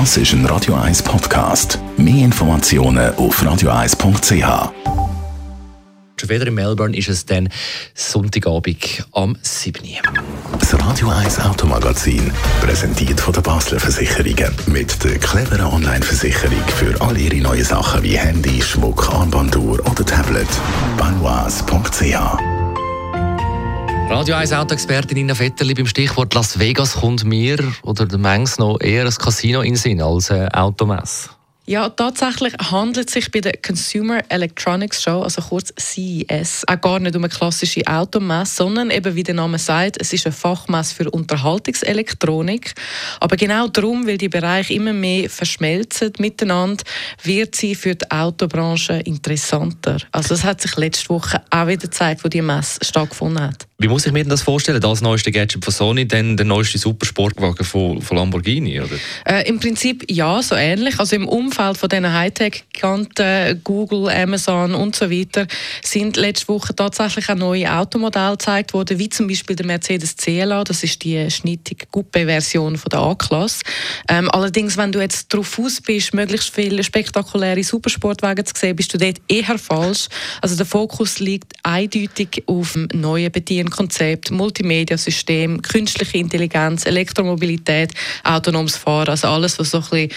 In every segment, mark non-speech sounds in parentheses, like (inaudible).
Das ist ein Radio 1 Podcast. Mehr Informationen auf radio1.ch. Schon wieder in Melbourne ist es dann Sonntagabend am 7. Das Radio 1 Automagazin, präsentiert von der Basler Versicherungen. Mit der cleveren Online-Versicherung für all Ihre neuen Sachen wie Handy, Schmuck, Armbanduhr oder Tablet. Banois.ch Radio 1 Autoexpertin Nina Vetterli beim Stichwort Las Vegas kommt mir oder der Mengs noch eher ein Casino in Sinn als eine Automesse. Ja, tatsächlich handelt es sich bei der Consumer Electronics Show, also kurz CES, auch gar nicht um eine klassische Automesse, sondern eben, wie der Name sagt, es ist eine Fachmesse für Unterhaltungselektronik. Aber genau darum, weil die Bereiche immer mehr verschmelzen miteinander, wird sie für die Autobranche interessanter. Also das hat sich letzte Woche auch wieder gezeigt, wo die Messe stattgefunden hat. Wie muss ich mir das vorstellen? Das neueste Gadget von Sony, dann der neueste Supersportwagen von, von Lamborghini, oder? Äh, Im Prinzip ja, so ähnlich. Also im Umfeld von diesen Hightech-Giganten, Google, Amazon und so weiter, sind letzte Woche tatsächlich auch neue Automodelle gezeigt worden, wie zum Beispiel der Mercedes CLA. Das ist die schnittige Coupe-Version der A-Klasse. Ähm, allerdings, wenn du jetzt darauf aus bist, möglichst viele spektakuläre Supersportwagen zu sehen, bist du dort eher falsch. Also der Fokus liegt eindeutig auf dem neuen Bedienung Konzept, Multimedia-System, künstliche Intelligenz, Elektromobilität, autonomes Fahren, also alles, was so ein bisschen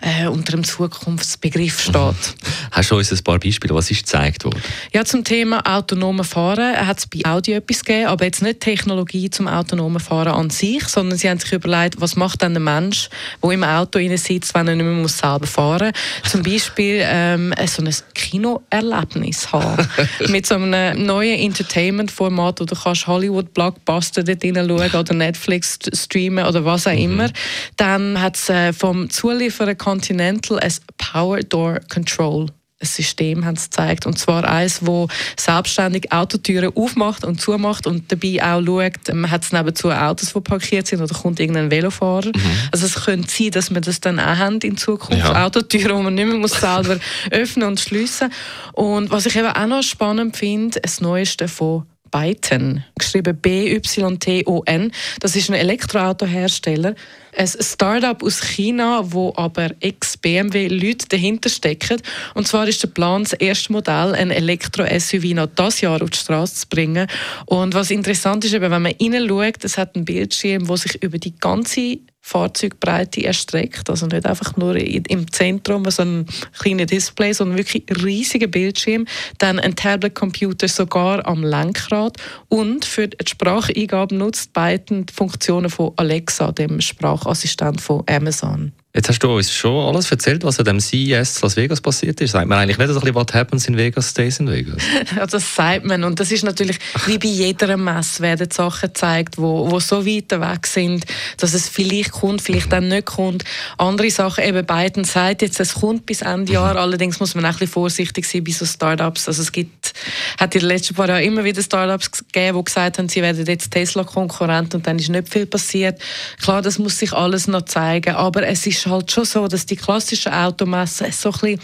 äh, unter dem Zukunftsbegriff steht. Mhm. (laughs) Hast du uns ein paar Beispiele, was ist gezeigt worden? Ja, zum Thema autonomen Fahren hat es bei Audi etwas gegeben, aber jetzt nicht Technologie zum autonomen Fahren an sich, sondern sie haben sich überlegt, was macht denn ein Mensch, der im Auto sitzt, wenn er nicht mehr muss selber fahren muss. Zum Beispiel ähm, so ein Kinoerlebnis haben (laughs) mit so einem neuen Entertainment-Format, wo du kannst Hollywood-Blockbuster dort schauen oder Netflix streamen oder was auch mhm. immer. Dann hat es äh, vom Zulieferer Continental ein Power Door Control ein System haben sie gezeigt. Und zwar eins, wo selbstständig Autotüren aufmacht und zumacht und dabei auch schaut, ähm, hat es nebenzu Autos, die parkiert sind oder kommt irgendein Velofahrer. Mhm. Also es könnte sein, dass wir das dann auch haben in Zukunft. Ja. Autotüren, die man nicht mehr muss selber (laughs) öffnen und schliessen Und was ich eben auch noch spannend finde, das Neueste von Byton, geschrieben B-Y-T-O-N. Das ist ein Elektroautohersteller. Ein Startup aus China, wo aber ex-BMW-Leute dahinter stecken. Und zwar ist der Plan, das erste Modell, ein Elektro-SUV, noch dieses Jahr auf die Straße zu bringen. Und was interessant ist, wenn man reinschaut, es hat einen Bildschirm, der sich über die ganze Fahrzeugbreite erstreckt. Also nicht einfach nur im Zentrum so ein kleines Display, sondern wirklich riesiger Bildschirm. Dann ein Tablet-Computer sogar am Lenkrad. Und für die Spracheingabe nutzt beiden die Funktionen von Alexa, dem Sprachassistent von Amazon. Jetzt hast du uns schon alles erzählt, was an dem CES Las Vegas passiert ist. Sagt man eigentlich nicht, dass ein bisschen «What happens in Vegas stays in Vegas»? (laughs) Ja, das sagt man. Und das ist natürlich, wie bei jeder Messe werden Sachen gezeigt, wo, wo so weit weg sind, dass es vielleicht kommt, vielleicht dann nicht kommt. Andere Sachen, eben Biden sagt jetzt, es kommt bis Ende Jahr. Mhm. Allerdings muss man ein bisschen vorsichtig sein bei so Startups. Also es gibt, hat in den letzten paar Jahren immer wieder Startups gegeben, die gesagt haben, sie werden jetzt Tesla-Konkurrent und dann ist nicht viel passiert. Klar, das muss sich alles noch zeigen, aber es ist halt schon so, dass die klassischen Automessen so ein bisschen,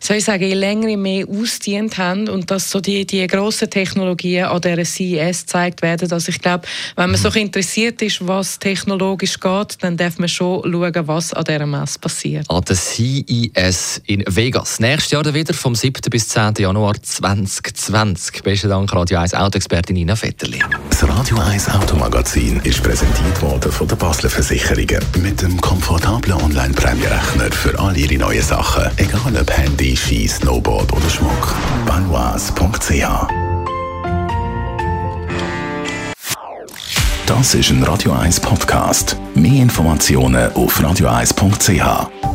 soll ich sagen, je länger mehr ausdient haben und dass so die, die grossen Technologien an dieser CES gezeigt werden. Also ich glaube, wenn man so interessiert ist, was technologisch geht, dann darf man schon schauen, was an dieser Messe passiert. An der CES in Vegas. Nächstes Jahr wieder vom 7. bis 10. Januar 2020. Besten Dank, Radio 1 Autoexpertin Nina Vetterli. Das Radio 1 Automagazin ist präsentiert worden von der Basler Versicherungen mit dem komfortablen Online-Prämierechner für all Ihre neuen Sachen, egal ob Handy, Ski, Snowboard oder Schmuck. Banois.ch Das ist ein Radio 1 Podcast. Mehr Informationen auf radio1.ch.